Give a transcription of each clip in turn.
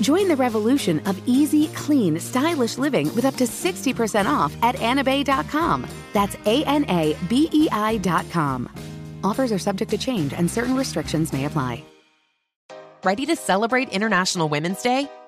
Join the revolution of easy, clean, stylish living with up to 60% off at anabei.com. That's A N A B E I.com. Offers are subject to change and certain restrictions may apply. Ready to celebrate International Women's Day?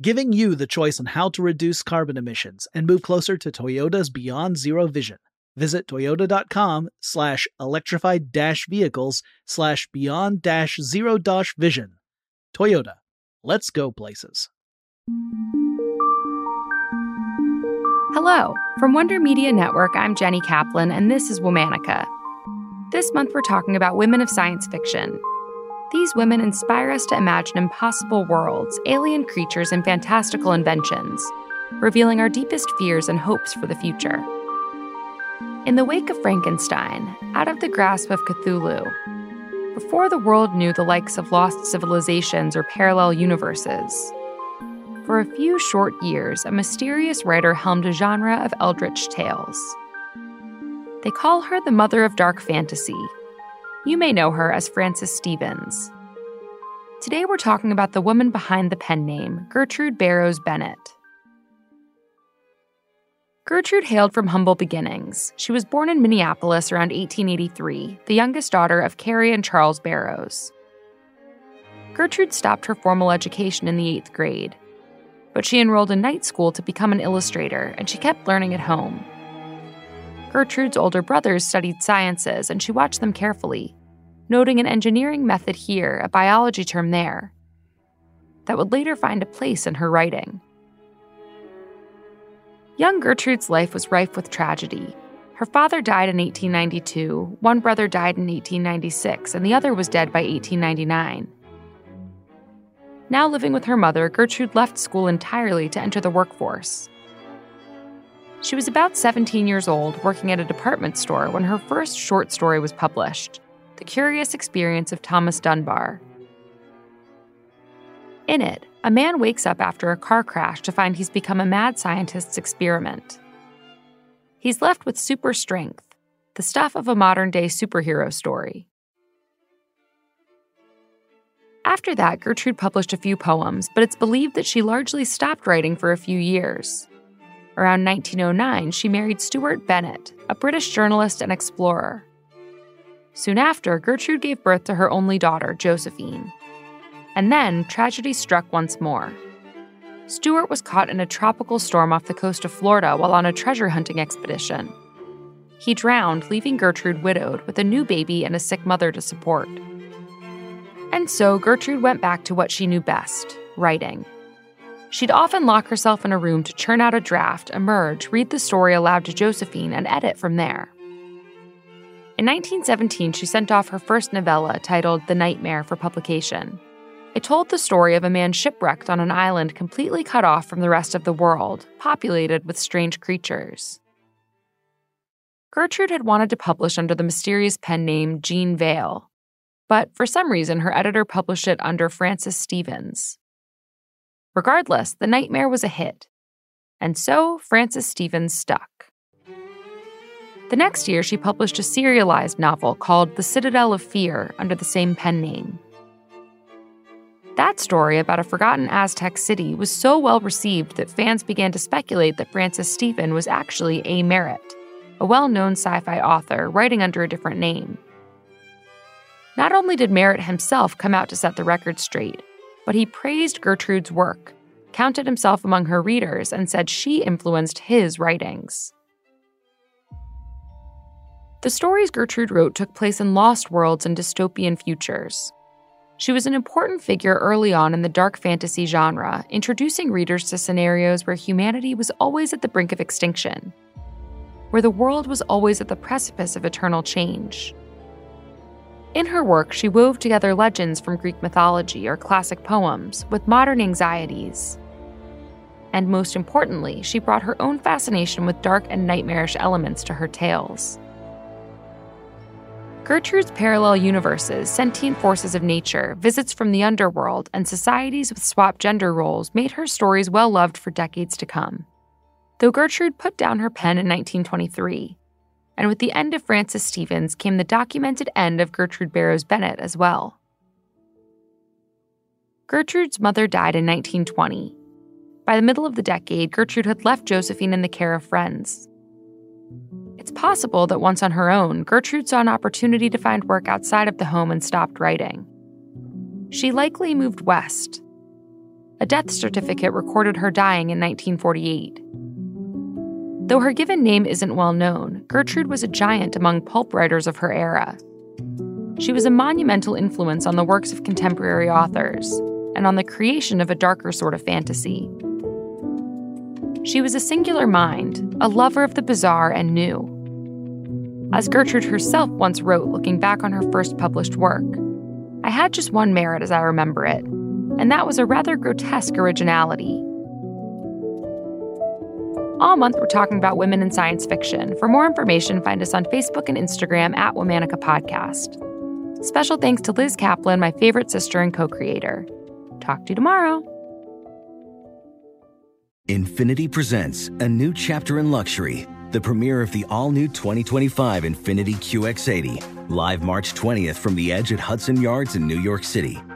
giving you the choice on how to reduce carbon emissions and move closer to Toyota's Beyond Zero vision. Visit toyota.com slash electrified dash vehicles slash beyond dash zero dash vision. Toyota, let's go places. Hello. From Wonder Media Network, I'm Jenny Kaplan, and this is Womanica. This month, we're talking about women of science fiction these women inspire us to imagine impossible worlds, alien creatures, and fantastical inventions, revealing our deepest fears and hopes for the future. In the wake of Frankenstein, out of the grasp of Cthulhu, before the world knew the likes of lost civilizations or parallel universes, for a few short years, a mysterious writer helmed a genre of eldritch tales. They call her the mother of dark fantasy, you may know her as Francis Stevens. Today we're talking about the woman behind the pen name, Gertrude Barrows Bennett. Gertrude hailed from humble beginnings. She was born in Minneapolis around 1883, the youngest daughter of Carrie and Charles Barrows. Gertrude stopped her formal education in the eighth grade, but she enrolled in night school to become an illustrator, and she kept learning at home. Gertrude's older brothers studied sciences, and she watched them carefully, noting an engineering method here, a biology term there, that would later find a place in her writing. Young Gertrude's life was rife with tragedy. Her father died in 1892, one brother died in 1896, and the other was dead by 1899. Now living with her mother, Gertrude left school entirely to enter the workforce. She was about 17 years old, working at a department store, when her first short story was published The Curious Experience of Thomas Dunbar. In it, a man wakes up after a car crash to find he's become a mad scientist's experiment. He's left with super strength, the stuff of a modern day superhero story. After that, Gertrude published a few poems, but it's believed that she largely stopped writing for a few years. Around 1909, she married Stewart Bennett, a British journalist and explorer. Soon after, Gertrude gave birth to her only daughter, Josephine. And then tragedy struck once more. Stewart was caught in a tropical storm off the coast of Florida while on a treasure hunting expedition. He drowned, leaving Gertrude widowed with a new baby and a sick mother to support. And so Gertrude went back to what she knew best writing. She'd often lock herself in a room to churn out a draft, emerge, read the story aloud to Josephine, and edit from there. In 1917, she sent off her first novella titled The Nightmare for publication. It told the story of a man shipwrecked on an island completely cut off from the rest of the world, populated with strange creatures. Gertrude had wanted to publish under the mysterious pen name Jean Vale, but for some reason her editor published it under Francis Stevens. Regardless, The Nightmare was a hit, and so Francis Stevens stuck. The next year, she published a serialized novel called The Citadel of Fear under the same pen name. That story about a forgotten Aztec city was so well received that fans began to speculate that Francis Stephen was actually A. Merritt, a well known sci fi author writing under a different name. Not only did Merritt himself come out to set the record straight, but he praised Gertrude's work, counted himself among her readers, and said she influenced his writings. The stories Gertrude wrote took place in lost worlds and dystopian futures. She was an important figure early on in the dark fantasy genre, introducing readers to scenarios where humanity was always at the brink of extinction, where the world was always at the precipice of eternal change. In her work, she wove together legends from Greek mythology or classic poems with modern anxieties. And most importantly, she brought her own fascination with dark and nightmarish elements to her tales. Gertrude's parallel universes, sentient forces of nature, visits from the underworld, and societies with swapped gender roles made her stories well loved for decades to come. Though Gertrude put down her pen in 1923, and with the end of Francis Stevens came the documented end of Gertrude Barrows Bennett as well. Gertrude's mother died in 1920. By the middle of the decade, Gertrude had left Josephine in the care of friends. It's possible that once on her own, Gertrude saw an opportunity to find work outside of the home and stopped writing. She likely moved west. A death certificate recorded her dying in 1948. Though her given name isn't well known, Gertrude was a giant among pulp writers of her era. She was a monumental influence on the works of contemporary authors and on the creation of a darker sort of fantasy. She was a singular mind, a lover of the bizarre and new. As Gertrude herself once wrote, looking back on her first published work, I had just one merit as I remember it, and that was a rather grotesque originality. All month, we're talking about women in science fiction. For more information, find us on Facebook and Instagram at Womanica Podcast. Special thanks to Liz Kaplan, my favorite sister and co creator. Talk to you tomorrow. Infiniti presents a new chapter in luxury the premiere of the all new 2025 Infiniti QX80, live March 20th from the edge at Hudson Yards in New York City,